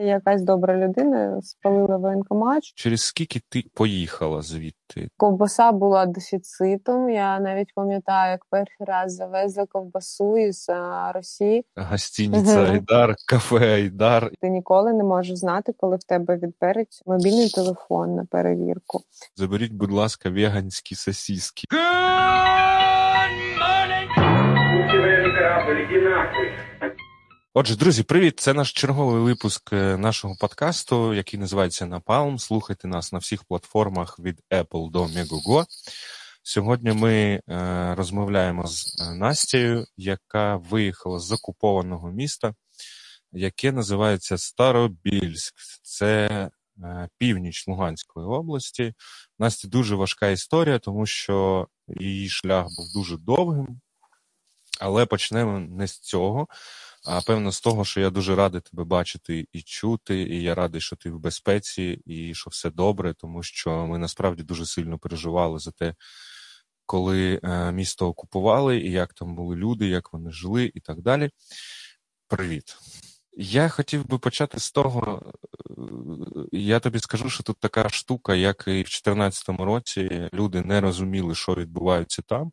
Якась добра людина спалила воєнкомат. Через скільки ти поїхала звідти? Ковбаса була дефіцитом. Я навіть пам'ятаю, як перший раз завезли ковбасу із Росії. Гостиниця Айдар, кафе Айдар. Ти ніколи не можеш знати, коли в тебе відберуть мобільний телефон на перевірку. Заберіть, будь ласка, веганські сосиски. Отже, друзі, привіт! Це наш черговий випуск е, нашого подкасту, який називається Напалм. Слухайте нас на всіх платформах від Apple до Megogo. Сьогодні ми е, розмовляємо з е, Настею, яка виїхала з окупованого міста, яке називається Старобільськ. Це північ Луганської області. Насті дуже важка історія, тому що її шлях був дуже довгим. Але почнемо не з цього. А певно, з того, що я дуже радий тебе бачити і чути, і я радий, що ти в безпеці, і що все добре, тому що ми насправді дуже сильно переживали за те, коли е, місто окупували, і як там були люди, як вони жили, і так далі. Привіт. Я хотів би почати з того, е, я тобі скажу, що тут така штука, як і в 2014 році люди не розуміли, що відбувається там.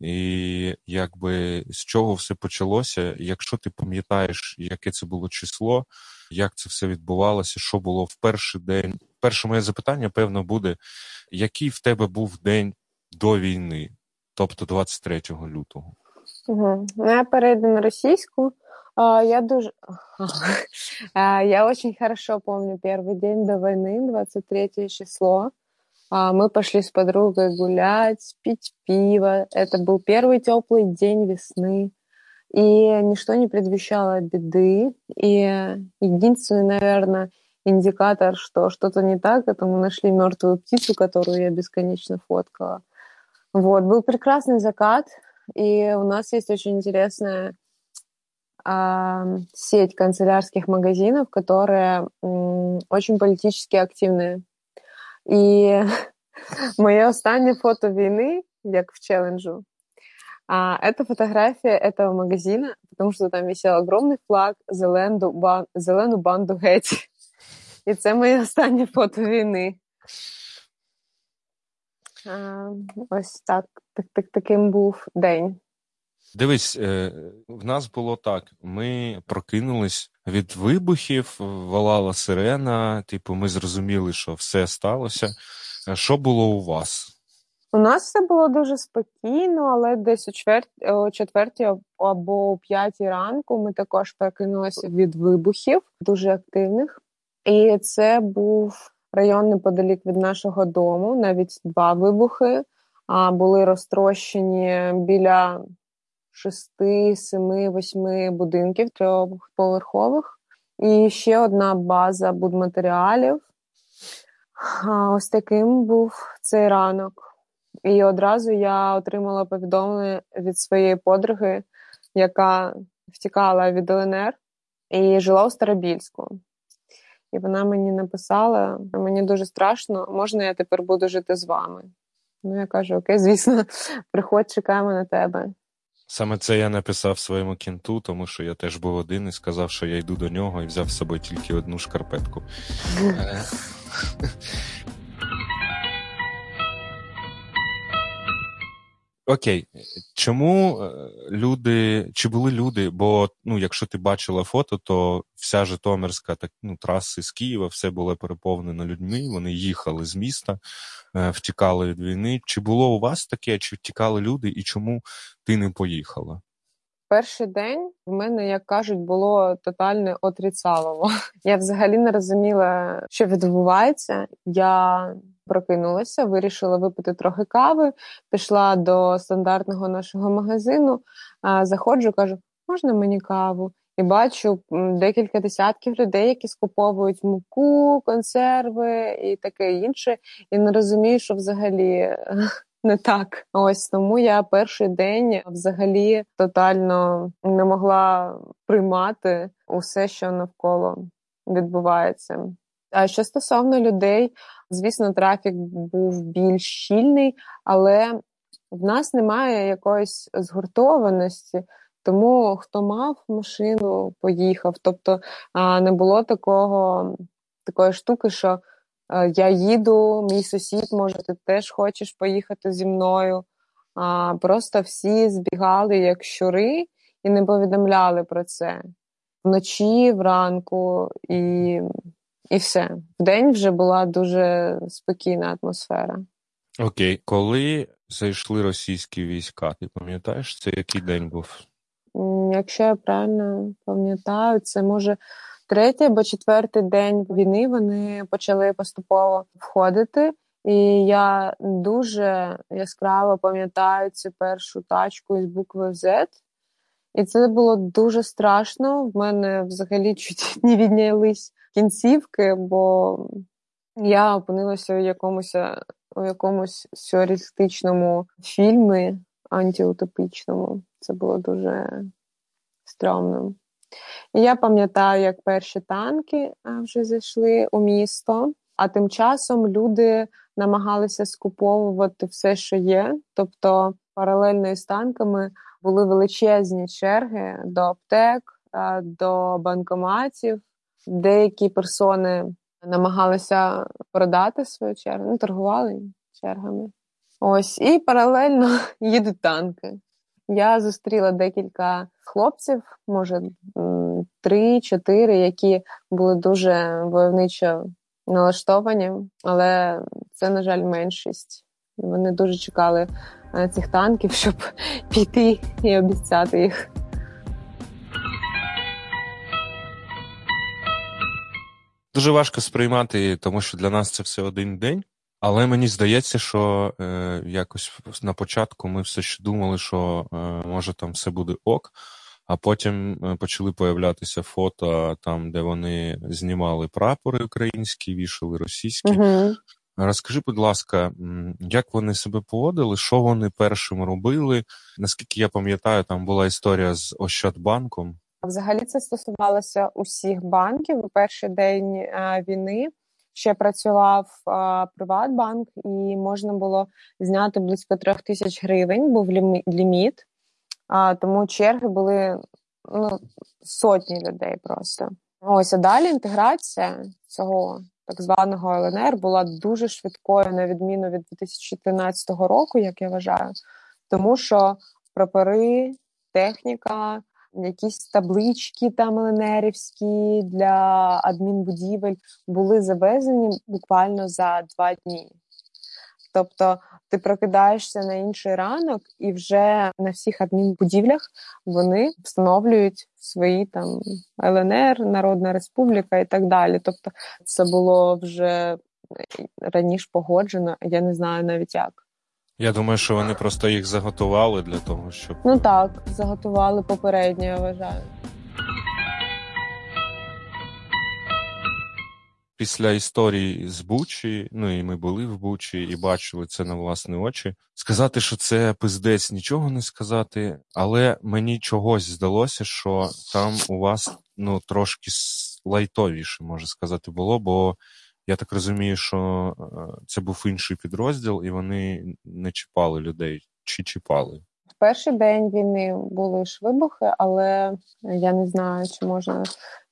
І якби з чого все почалося, якщо ти пам'ятаєш, яке це було число, як це все відбувалося, що було в перший день. Перше моє запитання, певно, буде, який в тебе був день до війни, тобто 23 лютого? Угу. Я перейду на російську. Я дуже я очень хорошо помню первый день до войны, 23 число. А, мы пошли с подругой гулять, пить пиво. Это был первый теплый день весны. И ничто не предвещало беды. И единственный, наверное, индикатор, что что-то не так, это мы нашли мертвую птицу, которую я бесконечно фоткала. Вот, был прекрасный закат, и у нас есть очень интересная э, сеть канцелярских магазинов, которые э, очень политически активные. І моє останнє фото війни, як в челенджу, а, это фотография этого магазина, потому что там висел огромный флаг «Зелену, бан... Зелену банду геть». І це моє останнє фото війни. А, Ось так, так, так, таким був день. Дивись, е, в нас було так: ми прокинулись від вибухів, волала сирена. Типу, ми зрозуміли, що все сталося. Що було у вас? У нас все було дуже спокійно, але десь четвертій, о четвертій або о п'ятій ранку ми також прокинулися від вибухів, дуже активних. І це був район неподалік від нашого дому. Навіть два вибухи а, були розтрощені біля шести, семи, восьми будинків трьохповерхових. І ще одна база будматеріалів. Ось таким був цей ранок. І одразу я отримала повідомлення від своєї подруги, яка втікала від ЛНР і жила у Старобільську. І вона мені написала: мені дуже страшно, можна я тепер буду жити з вами? Ну, я кажу: Окей, звісно, приходь, чекаємо на тебе. Саме це я написав своєму кінту, тому що я теж був один і сказав, що я йду до нього і взяв з собою тільки одну шкарпетку. Окей, чому е, люди, чи були люди? Бо ну, якщо ти бачила фото, то вся Житомирська так, ну, траси з Києва, все було переповнено людьми. Вони їхали з міста, е, втікали від війни. Чи було у вас таке, чи втікали люди, і чому ти не поїхала? Перший день в мене, як кажуть, було тотальне отрицалово. Я взагалі не розуміла, що відбувається. Я прокинулася, вирішила випити трохи кави, пішла до стандартного нашого магазину, заходжу, кажу, можна мені каву? І бачу декілька десятків людей, які скуповують муку, консерви і таке інше. І не розумію, що взагалі не так. Ось тому я перший день взагалі тотально не могла приймати усе, що навколо відбувається. Що стосовно людей, звісно, трафік був більш щільний, але в нас немає якоїсь згуртованості. Тому хто мав машину, поїхав. Тобто не було такого такої штуки, що я їду, мій сусід, може, ти теж хочеш поїхати зі мною. Просто всі збігали як щури і не повідомляли про це вночі, вранку і і все. В день вже була дуже спокійна атмосфера. Окей, коли зайшли російські війська, ти пам'ятаєш, це який день був? Якщо я правильно пам'ятаю, це може третій або четвертий день війни вони почали поступово входити. І я дуже яскраво пам'ятаю цю першу тачку із букви Z. І це було дуже страшно. В мене взагалі чуть не віднялись кінцівки, бо я опинилася у якомусь у якомусь сюрреалістичному фільмі антиутопічному. Це було дуже стрьомно. І я пам'ятаю, як перші танки вже зайшли у місто, а тим часом люди намагалися скуповувати все, що є. Тобто, паралельно із танками були величезні черги до аптек, до банкоматів. Деякі персони намагалися продати свою чергу, ну, торгували чергами. Ось, і паралельно їдуть танки. Я зустріла декілька хлопців, може три-чотири, які були дуже войовничо налаштовані, але це, на жаль, меншість. Вони дуже чекали е, цих танків, щоб піти і обіцяти їх. Дуже важко сприймати, тому що для нас це все один день. Але мені здається, що е, якось на початку ми все ще думали, що е, може там все буде ок, а потім е, почали появлятися фото там, де вони знімали прапори українські, вішали російські. Угу. Розкажи, будь ласка, як вони себе поводили, що вони першим робили? Наскільки я пам'ятаю, там була історія з Ощадбанком. Взагалі це стосувалося усіх банків у перший день е, війни. Ще працював Приватбанк, і можна було зняти близько трьох тисяч гривень. Був ліміт, тому черги були ну, сотні людей просто. Ось а далі інтеграція цього так званого ЛНР була дуже швидкою, на відміну від 2013 року, як я вважаю, тому що прапори, техніка якісь таблички там ЛНРівські для адмінбудівель були завезені буквально за два дні. Тобто ти прокидаєшся на інший ранок, і вже на всіх адмінбудівлях вони встановлюють свої там ЛНР, Народна Республіка і так далі. Тобто, це було вже раніше погоджено, я не знаю навіть як. Я думаю, що вони просто їх заготували для того, щоб. Ну так, заготували попередньо, я вважаю. Після історії з Бучі, ну і ми були в Бучі і бачили це на власні очі. Сказати, що це пиздець, нічого не сказати, але мені чогось здалося, що там у вас ну трошки лайтовіше, може сказати, було, бо я так розумію, що е, це був інший підрозділ, і вони не чіпали людей чи чіпали. В перший день війни були ж вибухи, але я не знаю, чи можна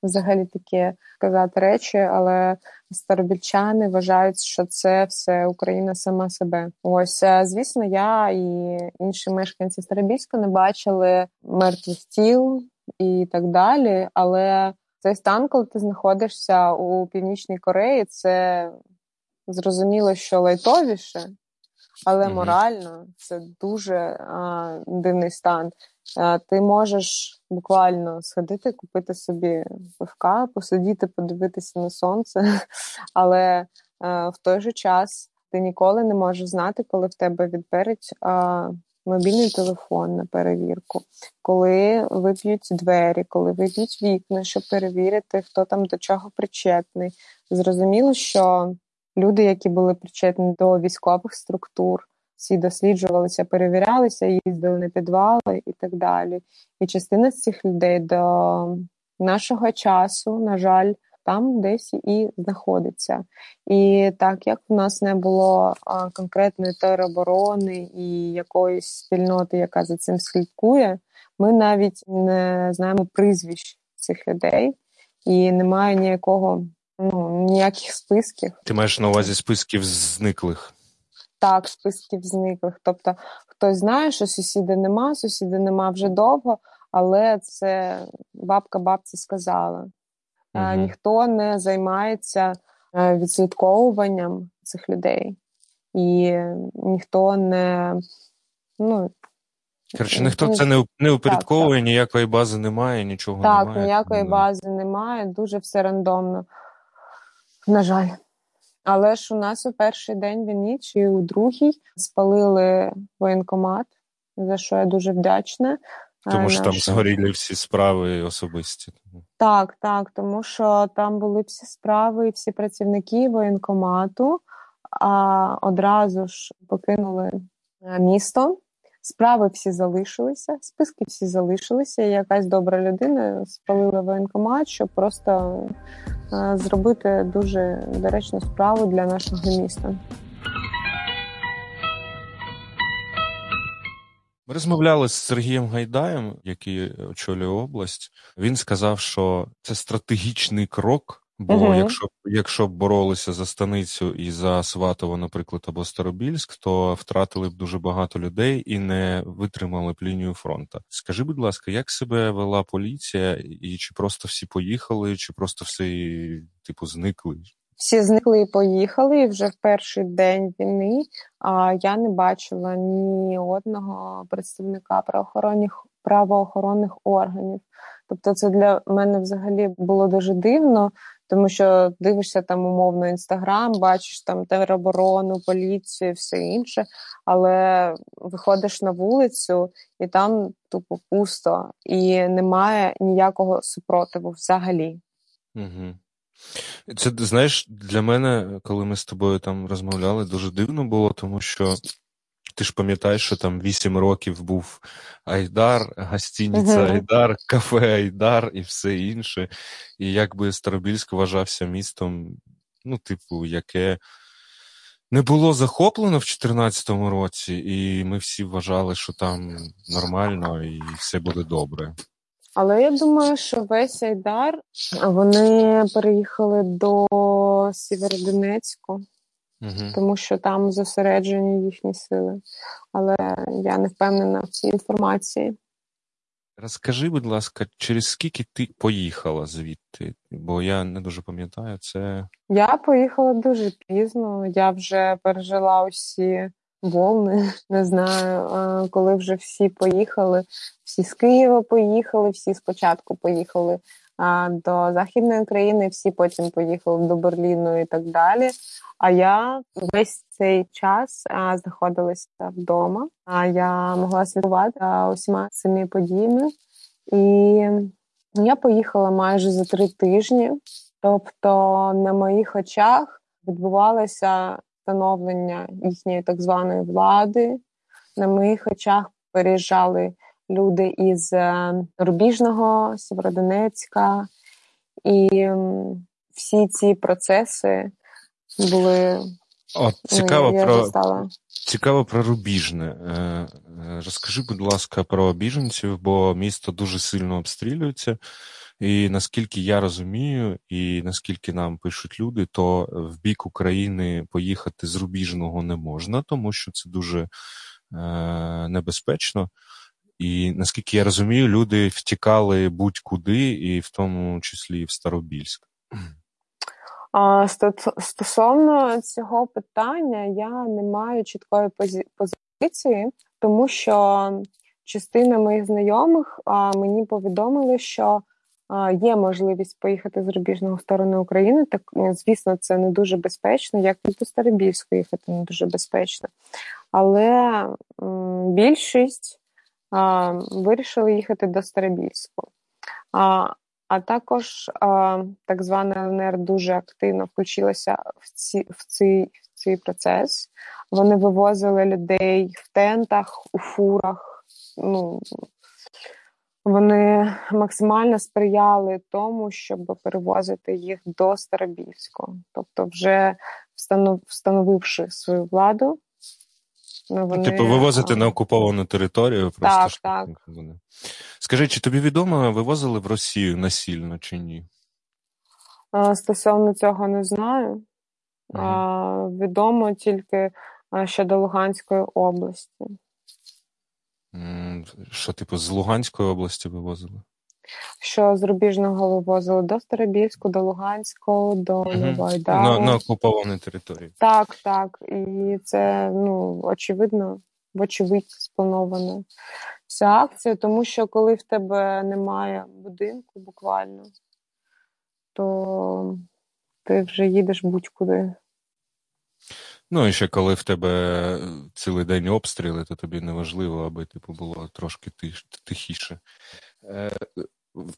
взагалі таке казати речі, але старобільчани вважають, що це все Україна сама себе. Ось е, звісно, я і інші мешканці Старобільська не бачили мертвих тіл і так далі. Але цей стан, коли ти знаходишся у Північній Кореї, це зрозуміло, що лайтовіше, але mm-hmm. морально це дуже а, дивний стан. А, Ти можеш буквально сходити, купити собі пивка, посидіти, подивитися на сонце, але а, в той же час ти ніколи не можеш знати, коли в тебе відберуть мобільний телефон на перевірку, коли виб'ють двері, коли виб'ють вікна, щоб перевірити, хто там до чого причетний. Зрозуміло, що люди, які були причетні до військових структур, всі досліджувалися, перевірялися, їздили на підвали і так далі. І частина з цих людей до нашого часу, на жаль, там десь і знаходиться. І так як в нас не було конкретної тероборони і якоїсь спільноти, яка за цим слідкує, Ми навіть не знаємо прізвищ цих людей, і немає ніякого, ну ніяких списків. Ти маєш на увазі списків зниклих? Так, списків зниклих. Тобто хтось знає, що сусіди нема, сусіди нема вже довго, але це бабка бабці сказала. Угу. Ніхто не займається е, відслідковуванням цих людей, і ніхто не ну. Коротше, ніхто це не не упорядковує, так, ніякої бази немає, нічого так, немає. Так, ніякої бази немає, дуже все рандомно. На жаль. Але ж у нас у перший день війни чи у другий спалили воєнкомат, за що я дуже вдячна. Тому що там згоріли всі справи особисті. Так, так, тому що там були всі справи, всі працівники воєнкомату, а одразу ж покинули е, місто. Справи всі залишилися, списки всі залишилися. і Якась добра людина спалила воєнкомат, щоб просто е, зробити дуже доречну справу для нашого міста. Ми розмовляли з Сергієм Гайдаєм, який очолює область. Він сказав, що це стратегічний крок. Бо угу. якщо якщо б боролися за станицю і за Сватово, наприклад, або Старобільськ, то втратили б дуже багато людей і не витримали б лінію фронту. Скажи, будь ласка, як себе вела поліція, і чи просто всі поїхали, чи просто всі типу зникли? Всі зникли і поїхали і вже в перший день війни. А я не бачила ні одного представника правоохоронних правоохоронних органів. Тобто, це для мене взагалі було дуже дивно, тому що дивишся там умовно інстаграм, бачиш там тероборону, поліцію, все інше, але виходиш на вулицю і там тупо пусто, і немає ніякого супротиву взагалі. Угу. Це знаєш, для мене, коли ми з тобою там розмовляли, дуже дивно було, тому що ти ж пам'ятаєш, що там вісім років був Айдар, гостиниця uh-huh. Айдар, кафе Айдар і все інше. І якби Старобільськ вважався містом, ну, типу, яке не було захоплено в 2014 році, і ми всі вважали, що там нормально і все буде добре. Але я думаю, що весь Айдар вони переїхали до Сєвєродонецьку, угу. тому що там зосереджені їхні сили. Але я не впевнена в цій інформації. Розкажи, будь ласка, через скільки ти поїхала звідти? Бо я не дуже пам'ятаю це. Я поїхала дуже пізно. Я вже пережила усі волни. Не знаю, коли вже всі поїхали. Всі з Києва поїхали, всі спочатку поїхали до Західної України, всі потім поїхали до Берліну і так далі. А я весь цей час знаходилася вдома. А я могла слідкувати усіма цими подіями, і я поїхала майже за три тижні. Тобто на моїх очах відбувалося становлення їхньої так званої влади. На моїх очах переїжджали люди із е, Рубіжного, Сєвєродонецька, і всі ці процеси були. От, ну, цікаво ну, про застала. цікаво про Рубіжне. Е, е, розкажи, будь ласка, про біженців, бо місто дуже сильно обстрілюється. І наскільки я розумію, і наскільки нам пишуть люди, то в бік України поїхати з Рубіжного не можна, тому що це дуже е, небезпечно. І наскільки я розумію, люди втікали будь-куди, і в тому числі в Старобільськ. А, Стосовно цього питання, я не маю чіткої позиції, тому що частина моїх знайомих мені повідомили, що є можливість поїхати з рубіжного сторони України. Так, ну, звісно, це не дуже безпечно, як і до Старобільську їхати не дуже безпечно. Але більшість вирішили їхати до Старобільську. А а також а, так звана ЛНР дуже активно включилася в ці, в, цей, в цей процес. Вони вивозили людей в тентах, у фурах. Ну, Вони максимально сприяли тому, щоб перевозити їх до Старобільського. Тобто, вже встановивши свою владу, Ну, вони, Типу, вивозити на окуповану територію. Просто так, так. Скажи, чи тобі відомо, вивозили в Росію насильно чи ні? Стосовно цього не знаю. Угу. А, Відомо тільки щодо Луганської області. Що, типу, з Луганської області вивозили? Що з Рубіжного вивозили до Старобільську, до Луганського, до угу. На, на окупованій території. Так, так. І це ну, очевидно, вочевидь, спланована вся акція, тому що коли в тебе немає будинку буквально, то ти вже їдеш будь-куди. Ну, і ще коли в тебе цілий день обстріли, то тобі не важливо, аби типу, було трошки тих, тихіше. Е,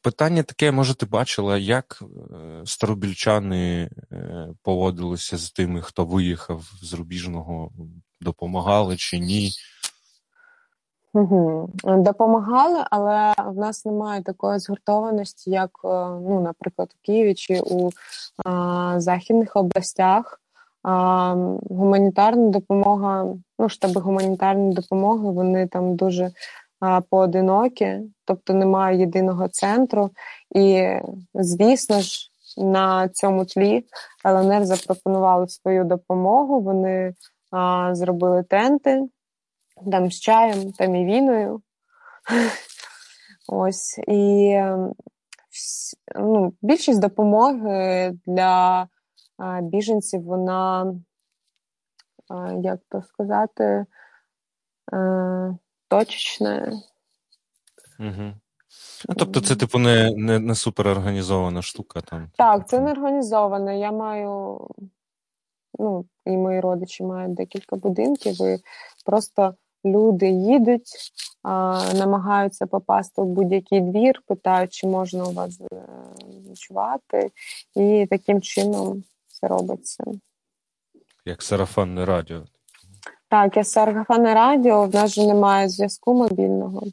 Питання таке, може, ти бачила, як е, старобільчани е, поводилися з тими, хто виїхав з рубіжного, допомагали чи ні? Допомагали, але в нас немає такої згуртованості, як, е, ну, наприклад, у Києві чи у а, західних областях. Гуманітарна допомога, ну, штаби гуманітарної допомоги, вони там дуже поодинокі, тобто немає єдиного центру. І, звісно ж, на цьому тлі ЛНР запропонували свою допомогу. Вони а, зробили тенти там з чаєм, там і віною. Ось і ем, ну, більшість допомоги для біженців, вона, як то сказати, точечна. Угу. Тобто, це, типу, не не, не суперорганізована штука там. Так, це не організована. Я маю, ну, і мої родичі мають декілька будинків, і просто люди їдуть, а, намагаються попасти в будь-який двір, питають, чи можна у вас е, ночувати, і таким чином це робиться. Як сарафанне радіо. Так, як сарафанне радіо, в нас же немає зв'язку мобільного,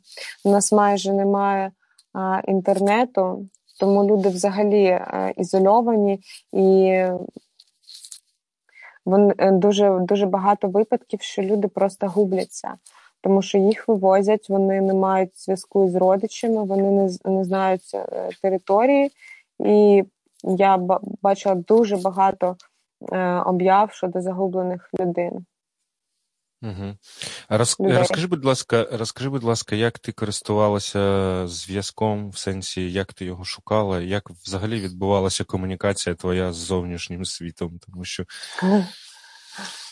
у нас майже немає а, інтернету, тому люди взагалі а, е, ізольовані і Вон е, дуже дуже багато випадків, що люди просто губляться, тому що їх вивозять, вони не мають зв'язку з родичами, вони не не знають е, території, і я бачила дуже багато е, об'яв щодо загублених людей. Угу. Роз, розкажи, будь ласка, розкажи, будь ласка, як ти користувалася зв'язком в сенсі, як ти його шукала, як взагалі відбувалася комунікація твоя з зовнішнім світом? Тому що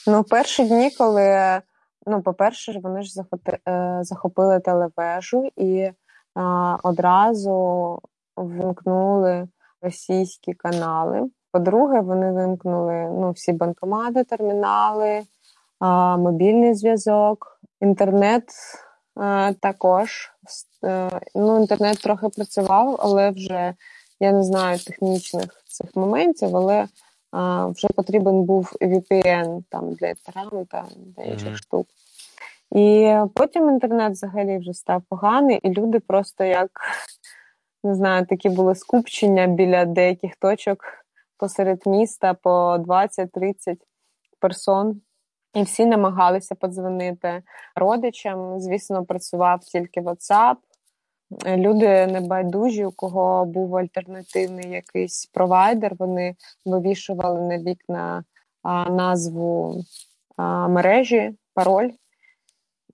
ну, перші дні, коли ну, по-перше, вони ж е, захопили телевежу і а, одразу вимкнули російські канали. По-друге, вони вимкнули ну, всі банкомати, термінали мобільний зв'язок, інтернет е, також. Е, ну, Інтернет трохи працював, але вже я не знаю технічних цих моментів, але вже потрібен був VPN там для Telegram та для інших mm-hmm. штук. І потім інтернет взагалі вже став поганий, і люди просто як не знаю, такі були скупчення біля деяких точок посеред міста по 20-30 персон. І всі намагалися подзвонити родичам. Звісно, працював тільки WhatsApp. Люди небайдужі, у кого був альтернативний якийсь провайдер. Вони вивішували на вікна назву мережі, пароль,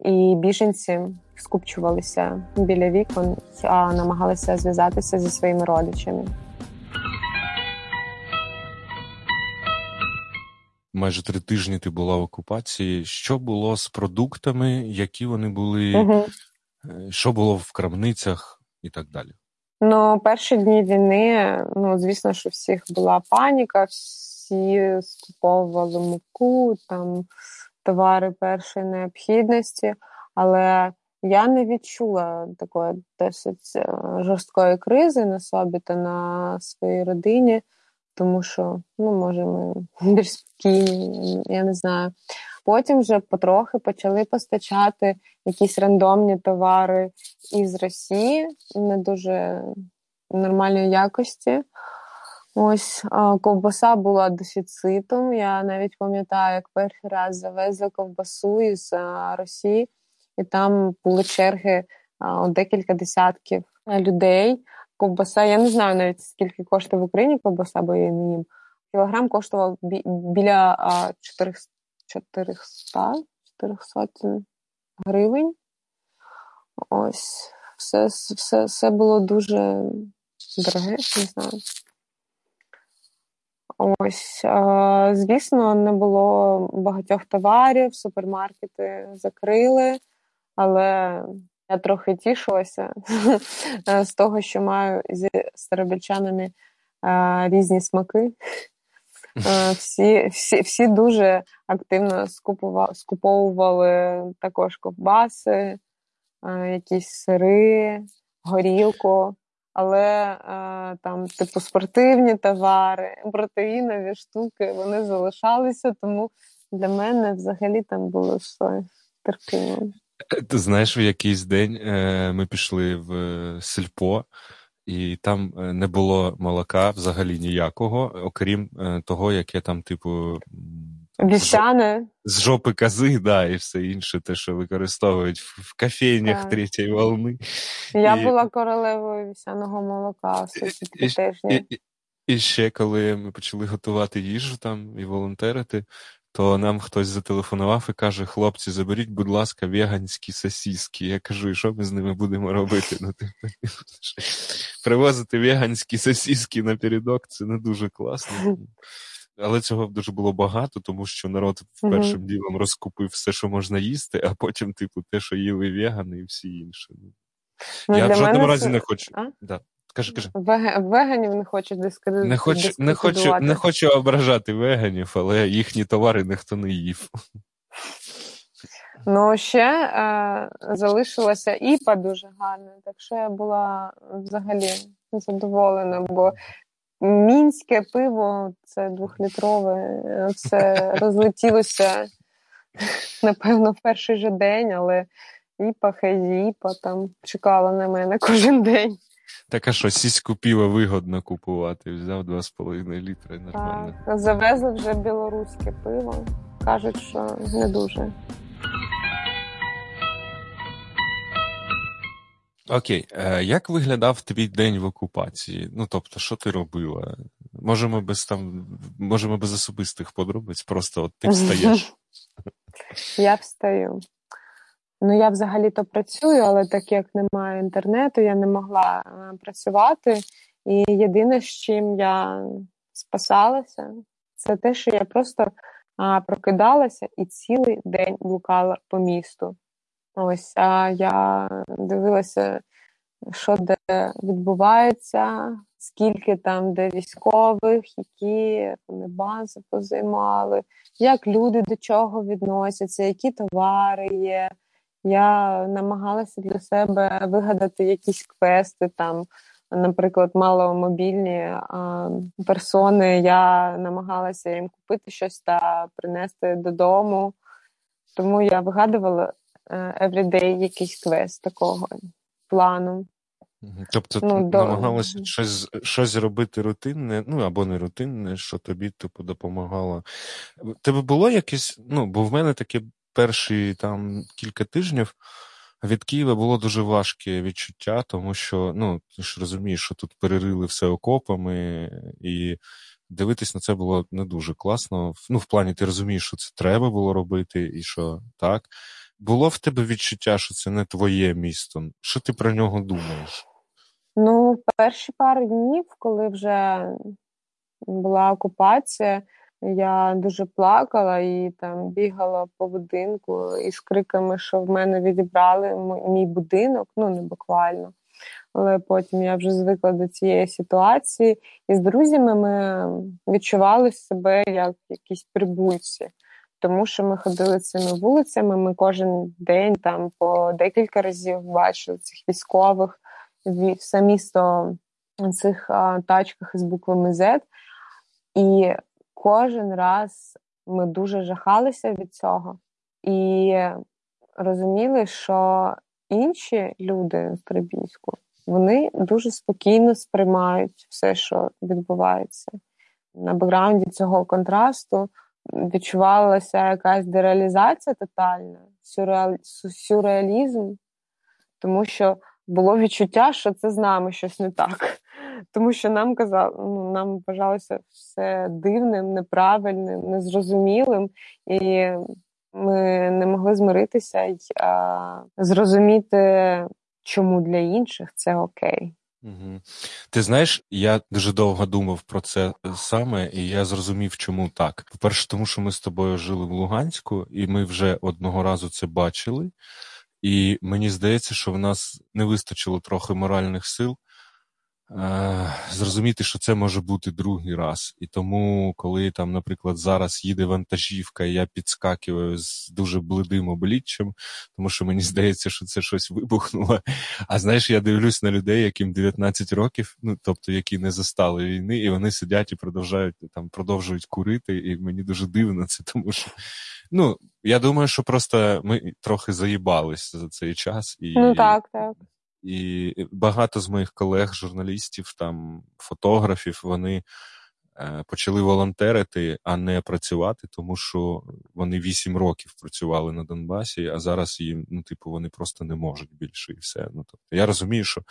і біженці скупчувалися біля вікон, а намагалися зв'язатися зі своїми родичами. майже три тижні ти була в окупації. Що було з продуктами, які вони були, угу. що було в крамницях і так далі? Ну, перші дні війни, ну звісно, що всіх була паніка, всі скуповували муку, там товари першої необхідності, але я не відчула такої досить е, жорсткої кризи на собі та на своїй родині тому що, ну, може, ми більш спокійні, я не знаю. Потім вже потрохи почали постачати якісь рандомні товари із Росії, не дуже нормальної якості. Ось ковбаса була дефіцитом. Я навіть пам'ятаю, як перший раз завезли ковбасу із Росії, і там були черги декілька десятків людей. Ковбаса, я не знаю навіть скільки коштує в Україні ковбаса, бо я не їм. Кілограм коштував біля 400 400 400 гривень. Ось, все, все, все було дуже дороге, не знаю. Ось, звісно, не було багатьох товарів, супермаркети закрили, але я трохи тішилася з того, що маю зі старобільчанами різні смаки. Всі всі, всі дуже активно скуповували також ковбаси, якісь сири, горілку але е, там, типу, спортивні товари, протеїнові штуки вони залишалися, тому для мене взагалі там було все терпимо. Ти знаєш, в якийсь день е, ми пішли в сельпо, і там е, не було молока взагалі ніякого, окрім того, яке там, типу, Вівсяне. З жопи кози, да, і все інше, те, що використовують в кофейнях так. третьої волни. Я і... була королевою вівсяного молока все ці тижні. І, і ще коли ми почали готувати їжу там і волонтерити, то нам хтось зателефонував і каже: хлопці, заберіть, будь ласка, веганські сосіски. Я кажу, і що ми з ними будемо робити? Ну, Привозити веганські сосіски напередок це не дуже класно. Але цього дуже було багато, тому що народ першим mm-hmm. ділом розкупив все, що можна їсти, а потім, типу, те, що їли вегани і всі інше. Ну, Я в жодному разі не хочу. А? Да. Кажи, кажи. Вег... Веганів не хочу дискредитувати. Не хочу, не, хочу, не хочу ображати веганів, але їхні товари ніхто не їв. Ну, ще е, залишилася іпа дуже гарна, так що я була взагалі задоволена, бо мінське пиво, це двохлітрове, це розлетілося, напевно, в перший же день, але іпа, хай іпа там чекала на мене кожен день. Так а що, сіську піва вигодно купувати, взяв 2,5 літри нормально. Так, Завезли вже білоруське пиво. Кажуть, що не дуже. Окей, е, як виглядав твій день в окупації? Ну тобто, що ти робила? Можемо без там, можемо без особистих подробиць, просто от ти встаєш. Я встаю. Ну, я взагалі-то працюю, але так як немає інтернету, я не могла е, працювати. І єдине, з чим я спасалася, це те, що я просто прокидалася і цілий день блукала по місту. Ось а я дивилася, що де відбувається, скільки там де військових, які вони бази позаймали, як люди до чого відносяться, які товари є. Я намагалася для себе вигадати якісь квести там. Наприклад, маломобільні а, персони, я намагалася їм купити щось та принести додому. Тому я вигадувала everyday якийсь квест такого плану. Тобто ну, ти до... намагалася щось щось робити рутинне, ну або не рутинне, що тобі типу допомагало. Тебе було якесь, ну, бо в мене таке перші там кілька тижнів від Києва було дуже важке відчуття, тому що ну, ти ж розумієш, що тут перерили все окопами, і дивитись на це було не дуже класно. Ну, в плані ти розумієш, що це треба було робити, і що так. Було в тебе відчуття, що це не твоє місто? Що ти про нього думаєш? Ну, перші пару днів, коли вже була окупація, я дуже плакала і там бігала по будинку із криками, що в мене відібрали мій будинок, ну не буквально. Але потім я вже звикла до цієї ситуації, і з друзями ми відчували себе як якісь прибульці тому що ми ходили цими вулицями. Ми кожен день там по декілька разів бачили цих військових все місто в цих а, тачках із буквами Z. І кожен раз ми дуже жахалися від цього і розуміли, що інші люди в Трибійську вони дуже спокійно сприймають все, що відбувається. На бекграунді цього контрасту відчувалася якась дереалізація тотальна, сюрреал... сюрреалізм, тому що було відчуття, що це з нами щось не так. Тому що нам казали, ну, нам вважалося все дивним, неправильним, незрозумілим, і ми не могли змиритися й зрозуміти, чому для інших це окей. Угу. Ти знаєш, я дуже довго думав про це саме, і я зрозумів, чому так. По-перше, тому що ми з тобою жили в Луганську, і ми вже одного разу це бачили. І мені здається, що в нас не вистачило трохи моральних сил зрозуміти, що це може бути другий раз. І тому, коли там, наприклад, зараз їде вантажівка, і я підскакую з дуже блидим обличчям, тому що мені здається, що це щось вибухнуло. А знаєш, я дивлюсь на людей, яким 19 років, ну тобто які не застали війни, і вони сидять і продовжують там продовжують курити. І мені дуже дивно це, тому що ну я думаю, що просто ми трохи заїбались за цей час і ну так, так. І багато з моїх колег, журналістів, там фотографів, вони е, почали волонтерити, а не працювати, тому що вони вісім років працювали на Донбасі, а зараз їм, ну, типу, вони просто не можуть більше і все. Ну, тобто, Я розумію, що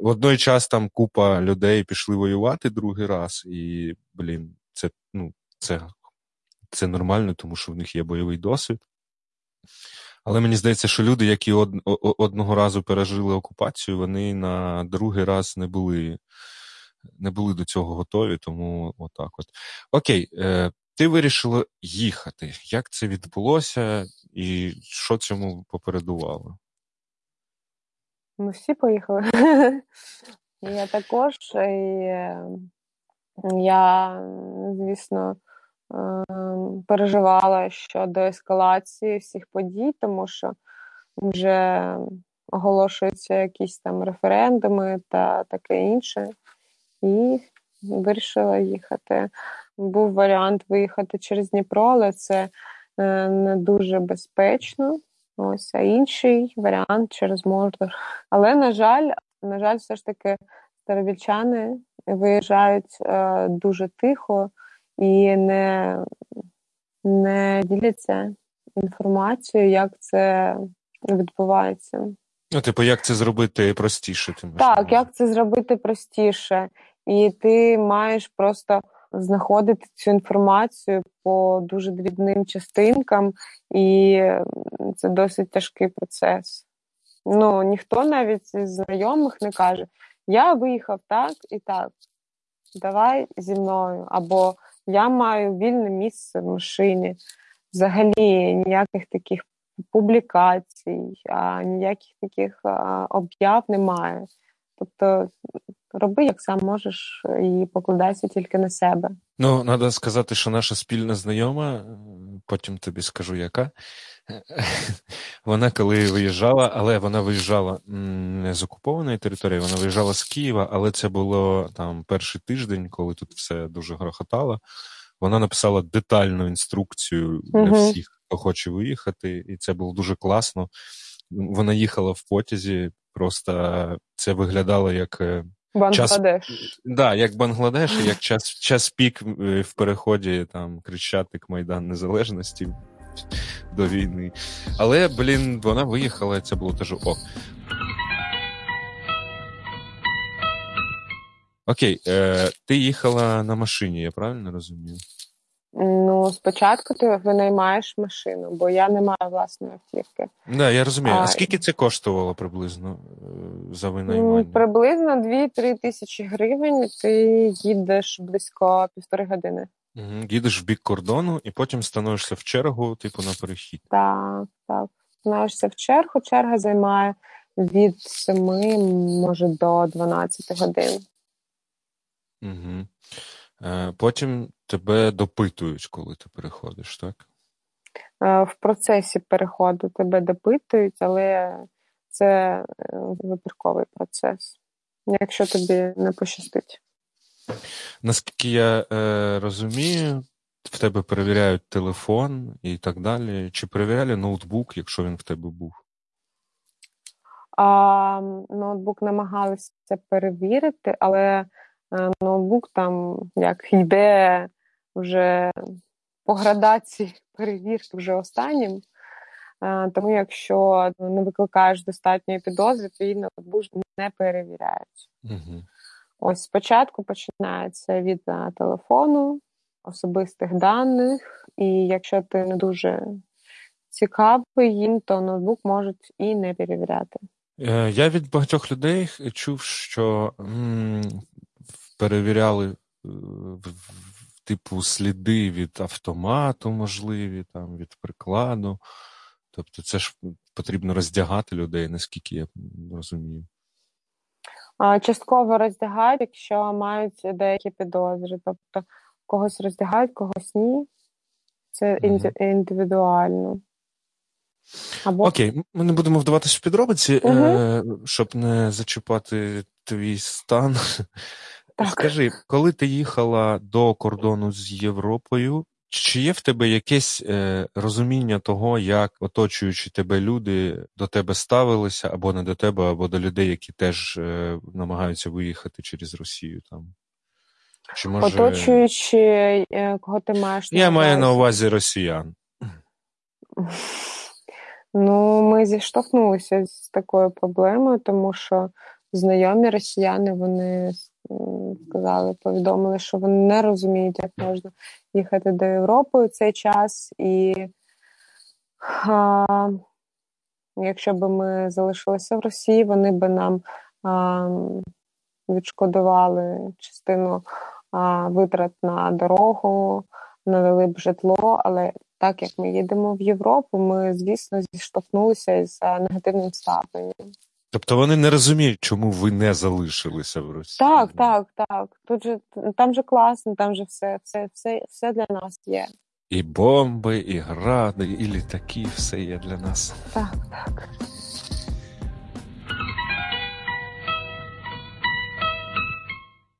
в одной час там купа людей пішли воювати другий раз, і, блін, це, ну, це, це нормально, тому що в них є бойовий досвід. Але мені здається, що люди, які од, одного разу пережили окупацію, вони на другий раз не були не були до цього готові, тому отак от. Окей, е, ти вирішила їхати. Як це відбулося і що цьому попередувало? Ми всі поїхали. Я також, і е, я, звісно. Ем, переживала щодо ескалації всіх подій, тому що вже оголошуються якісь там референдуми та таке інше, і вирішила їхати. Був варіант виїхати через Дніпро, але це е, не дуже безпечно. Ось, а інший варіант через Мордор. Але, на жаль, на жаль, все ж таки старовільчани виїжджають е, дуже тихо і не не діляться інформацією, як це відбувається. Ну, типу, як це зробити простіше? Ти так, як це зробити простіше, і ти маєш просто знаходити цю інформацію по дуже дрібним частинкам, і це досить тяжкий процес. Ну, ніхто навіть з знайомих не каже: Я виїхав так і так, давай зі мною. Або я маю вільне місце в машині. Взагалі ніяких таких публікацій, а ніяких таких об'яв немає. Тобто роби, як сам можеш, і покладайся тільки на себе. Ну, треба сказати, що наша спільна знайома, потім тобі скажу, яка. Вона коли виїжджала, але вона виїжджала не з окупованої території, вона виїжджала з Києва, але це було там перший тиждень, коли тут все дуже грохотало. Вона написала детальну інструкцію для всіх, хто хоче виїхати, і це було дуже класно. Вона їхала в потязі, просто це виглядало як. Бангладеш. Час, да, як Бангладеш, як час час пік е, в переході там Крещатик Майдан Незалежності до війни. Але, блін, вона виїхала, і це було теж ок. Окей, е, ти їхала на машині, я правильно розумію? Ну, спочатку ти винаймаєш машину, бо я не маю власної автівки. Да, я розумію. А, а скільки це коштувало приблизно е, за винаймання? Приблизно 2-3 тисячі гривень. Ти їдеш близько півтори години. Угу. Їдеш в бік кордону і потім становишся в чергу, типу, на перехід. Так, так. Становишся в чергу. Черга займає від 7, може, до 12 годин. Угу. Потім тебе допитують, коли ти переходиш, так? Е, в процесі переходу тебе допитують, але це е, вибірковий процес, якщо тобі не пощастить. Наскільки я е, розумію, в тебе перевіряють телефон і так далі. Чи перевіряли ноутбук, якщо він в тебе був? А ноутбук намагалися перевірити, але е, ноутбук там як йде вже по градації перевірки вже останнім. Е, тому якщо не викликаєш достатньої підозри, то її ноутбук не перевіряють. Угу. Ось спочатку починається від телефону, особистих даних, і якщо ти не дуже цікавий їм, то ноутбук можуть і не перевіряти. Е, я від багатьох людей чув, що м, перевіряли типу сліди від автомату, можливі, там, від прикладу. Тобто, це ж потрібно роздягати людей, наскільки я розумію. Частково роздягають, якщо мають деякі підозри. Тобто когось роздягають, когось ні. Це індивідуально. Або... Окей, ми не будемо вдаватися в підробиці, угу. щоб не зачіпати твій стан. Так. Скажи, коли ти їхала до кордону з Європою, чи є в тебе якесь е, розуміння того, як оточуючи тебе люди до тебе ставилися, або не до тебе, або до людей, які теж е, намагаються виїхати через Росію там? Чи може... Оточуючи, е, кого ти маєш Я маю на увазі росіян. Ну, ми зіштовхнулися з такою проблемою, тому що знайомі росіяни вони сказали, повідомили, що вони не розуміють, як можна їхати до Європи у цей час, і а, якщо б ми залишилися в Росії, вони б нам а, відшкодували частину а, витрат на дорогу, надали б житло, але так як ми їдемо в Європу, ми, звісно, зіштовхнулися з негативним ставленням. Тобто вони не розуміють, чому ви не залишилися в Росії. Так, так, так. Тут же там же класно, там же все, все, все, все для нас є. І бомби, і гради, і літаки, все є для нас. Так, так.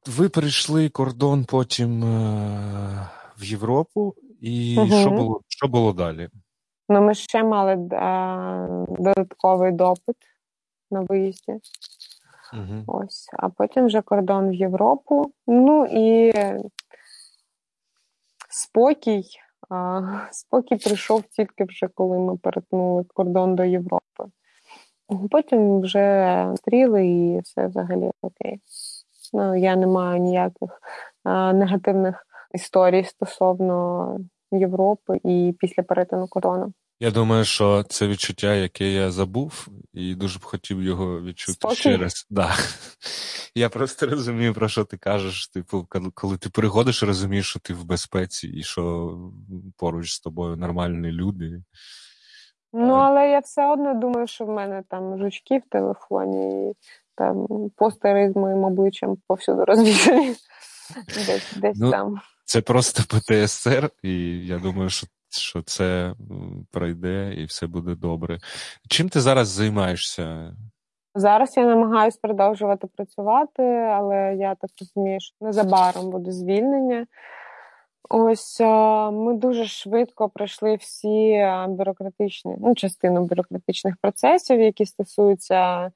Ви перейшли кордон потім е- в Європу, і угу. що було що було далі? Ну, ми ще мали е- додатковий допит на виїзді. Угу. Ось, а потім вже кордон в Європу. Ну і спокій. А, Спокій прийшов тільки вже коли ми перетнули кордон до Європи. Потім вже стріли і все взагалі окей. Ну, Я не маю ніяких а, негативних історій стосовно Європи і після перетину кордону. Я думаю, що це відчуття, яке я забув, і дуже б хотів його відчути Спокій? ще раз. Да. Я просто розумію, про що ти кажеш. Типу, коли ти приходиш, розумієш, що ти в безпеці і що поруч з тобою нормальні люди. Ну, але я все одно думаю, що в мене там жучки в телефоні, і там постери з моїм обличчям повсюди розвішені. Десь, десь ну, там. Це просто ПТСР, і я думаю, що що це пройде і все буде добре. Чим ти зараз займаєшся? Зараз я намагаюся продовжувати працювати, але я так розумію, що незабаром буде звільнення. Ось ми дуже швидко пройшли всі бюрократичні, ну, частину бюрократичних процесів, які стосуються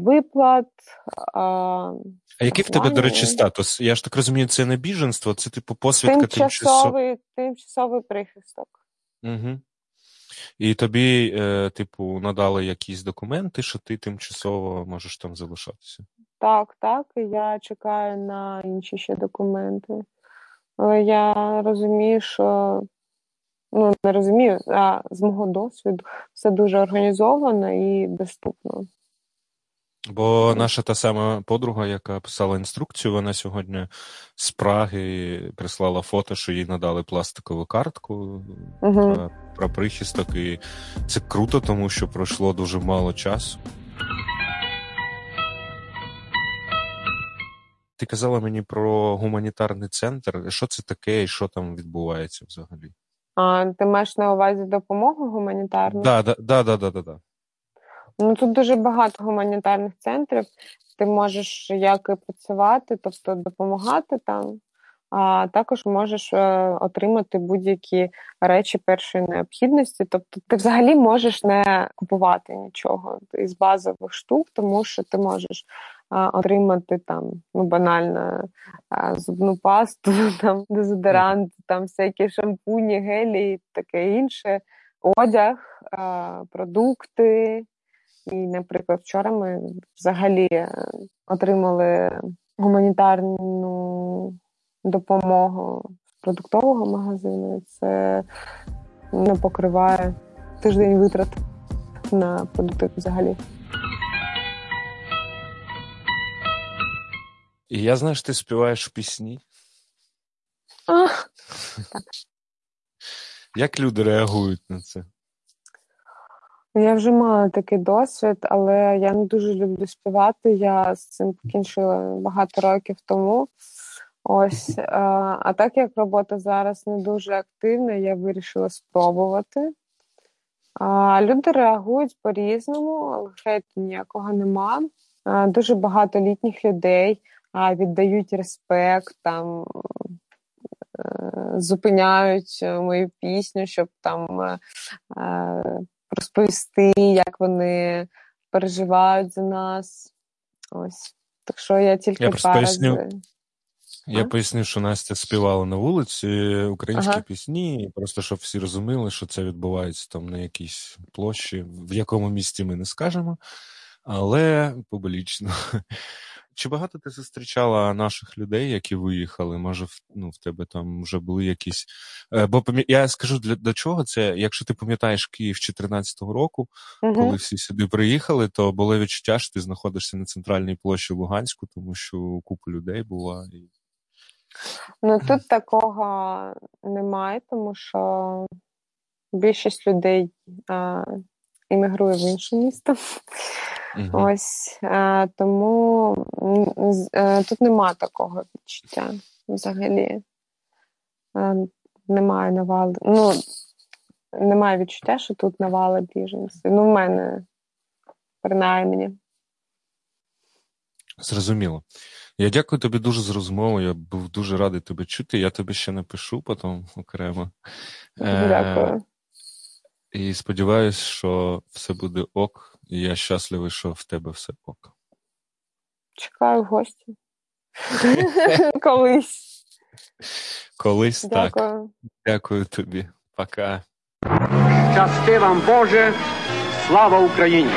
виплат. А, який в тебе, до речі, статус? Я ж так розумію, це не біженство, це типу посвідка тимчасовий тимчасовий прихисток. Угу. І тобі, е, типу, надали якісь документи, що ти тимчасово можеш там залишатися? Так, так. Я чекаю на інші ще документи. Але я розумію, що ну не розумію, а з мого досвіду все дуже організовано і доступно. Бо наша та сама подруга, яка писала інструкцію, вона сьогодні з Праги прислала фото, що їй надали пластикову картку угу. про, про прихисток. І це круто, тому що пройшло дуже мало часу. Ти казала мені про гуманітарний центр. Що це таке і що там відбувається взагалі? А ти маєш на увазі допомогу гуманітарну? Так, да, да, да, да, да, да. Ну тут дуже багато гуманітарних центрів. Ти можеш як і працювати, тобто допомагати там а також можеш е, отримати будь-які речі першої необхідності. Тобто, ти взагалі можеш не купувати нічого із базових штук, тому що ти можеш отримати там ну банально зубну пасту, там дезодорант, там всякі шампуні, гелі і таке інше, одяг, продукти. І, наприклад, вчора ми взагалі е, отримали гуманітарну допомогу з продуктового магазину. Це не покриває тиждень витрат на продукти взагалі. І я знаю, що ти співаєш пісні. А, так. Як люди реагують на це? Я вже мала такий досвід, але я не дуже люблю співати. Я з цим покінчила багато років тому. Ось, а, а так як робота зараз не дуже активна, я вирішила спробувати. А, Люди реагують по-різному, але хейту ніякого нема. А, Дуже багато літніх людей а, віддають респект, там е, зупиняють мою пісню, щоб там е, е, розповісти, як вони переживають за нас. Ось. Так що я тільки я два рази. Я поясню, що Настя співала на вулиці українські ага. пісні, просто щоб всі розуміли, що це відбувається там на якійсь площі, в якому місті ми не скажемо, але публічно. Чи багато ти зустрічала наших людей, які виїхали? Може, ну, в тебе там вже були якісь. Е, бо я скажу для до чого це, якщо ти пам'ятаєш Київ 2014 року, угу. коли всі сюди приїхали, то було відчуття, що ти знаходишся на центральній площі Луганську, тому що купа людей була. І... Ну тут такого немає, тому що більшість людей а, іммігрує в інше місто. Угу. Ось а, тому а, е, тут нема такого відчуття взагалі. А, немає навали. Ну, немає відчуття, що тут навали біженці. Ну, в мене принаймні. Зрозуміло. Я дякую тобі дуже за розмову. Я був дуже радий тебе чути. Я тобі ще напишу потім окремо. Дякую. І сподіваюся, що все буде ок, і я щасливий, що в тебе все ок. Чекаю в гості. Колись. Колись Дякую. так. Дякую тобі. Пока. Щасти вам, Боже, слава Україні!